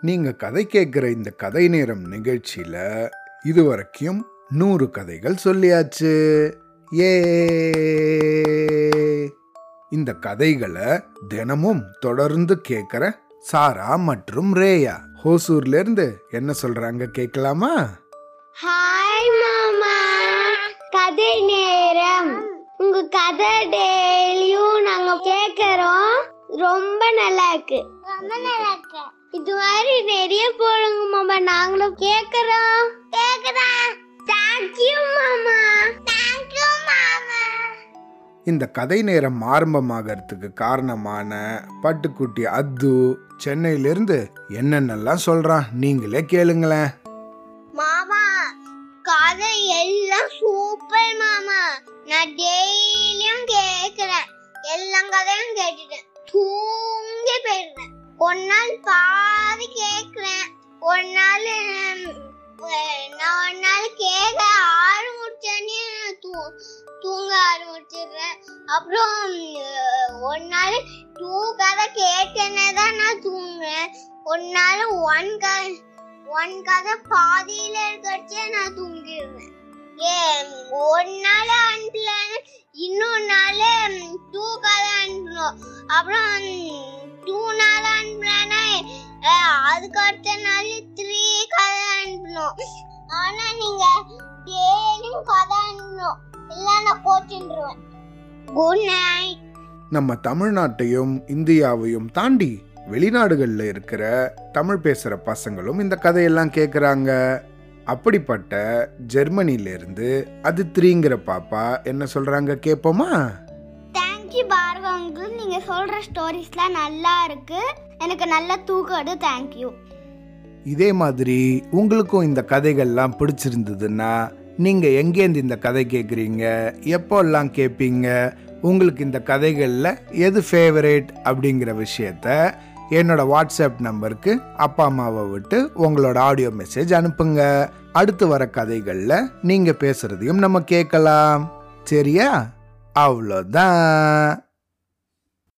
நீங்கள் கதை கேட்குற இந்த கதை நேரம் நிகழ்ச்சியில் இதுவரைக்கும் நூறு கதைகள் சொல்லியாச்சு. ஏ. இந்த கதைகளை தினமும் தொடர்ந்து கேட்குற சாரா மற்றும் ரேயா. ஹோசூர்ல இருந்து என்ன சொல்றாங்க கேட்கலாமா? ஹாய் மாமா. கதை நேரம். உங்க கதை டெய்லியும் நாங்க கேட்க ரொம்ப நல்லா இருக்கு ரொம்ப நல்லா இருக்கு இது மாதிரி நிறைய போடுங்க மாமா. நாங்களும் கேக்குறோம். கேக்குறோம் தேங்க்யூ மாமா. தேங்க்யூ மாமா. இந்த கதை நேரம் ஆரம்பமாகறதுக்கு காரணமான பட்டுக்குட்டி அத்து சென்னையிலிருந்து என்னென்னலாம் சொல்றான் நீங்களே கேளுங்களேன். மாமா கதை எல்லாம் சூப்பர் மாமா. நான் டெய்லியும் தூங்கி போயிடுறேன் ஒரு நாள் பாதி கேட்குறேன் ஒரு நாள் நான் ஒரு நாள் கேட்க ஆரம்பிச்சேனே தூ தூங்க ஆரம்பிச்சிடுறேன். அப்புறம் ஒரு நாள் டூ கதை கேட்டேனே தான் நான் தூங்குறேன். ஒரு நாள் ஒன் க ஒன் கதை பாதியில் இருக்கச்சே நான் தூங்கிடுவேன். ஏ ஒன் அப்புறம் டூ நாள் அனுப்பலன்னா அதுக்கு அடுத்த நாள் த்ரீ கதை அனுப்பணும் ஆனா நீங்க டெய்லியும் கதை அனுப்பணும் இல்லைன்னா நான் குட் நைட் நம்ம தமிழ்நாட்டையும் இந்தியாவையும் தாண்டி வெளிநாடுகளில் இருக்கிற தமிழ் பேசுகிற பசங்களும் இந்த கதையெல்லாம் கேட்குறாங்க அப்படிப்பட்ட ஜெர்மனியிலிருந்து அது த்ரீங்கிற பாப்பா என்ன சொல்கிறாங்க கேட்போமா அங்கிள் நீங்கள் சொல்கிற ஸ்டோரிஸ்லாம் நல்லா இருக்குது எனக்கு நல்ல தூக்கம் தேங்க்யூ இதே மாதிரி உங்களுக்கும் இந்த கதைகள்லாம் பிடிச்சிருந்ததுன்னா நீங்கள் எங்கேருந்து இந்த கதை கேட்குறீங்க எப்போல்லாம் கேட்பீங்க உங்களுக்கு இந்த கதைகளில் எது ஃபேவரேட் அப்படிங்கிற விஷயத்த என்னோட வாட்ஸ்அப் நம்பருக்கு அப்பா அம்மாவை விட்டு உங்களோட ஆடியோ மெசேஜ் அனுப்புங்க. அடுத்து வர கதைகளில் நீங்கள் பேசுகிறதையும் நம்ம கேட்கலாம் சரியா? அவ்வளோதான்.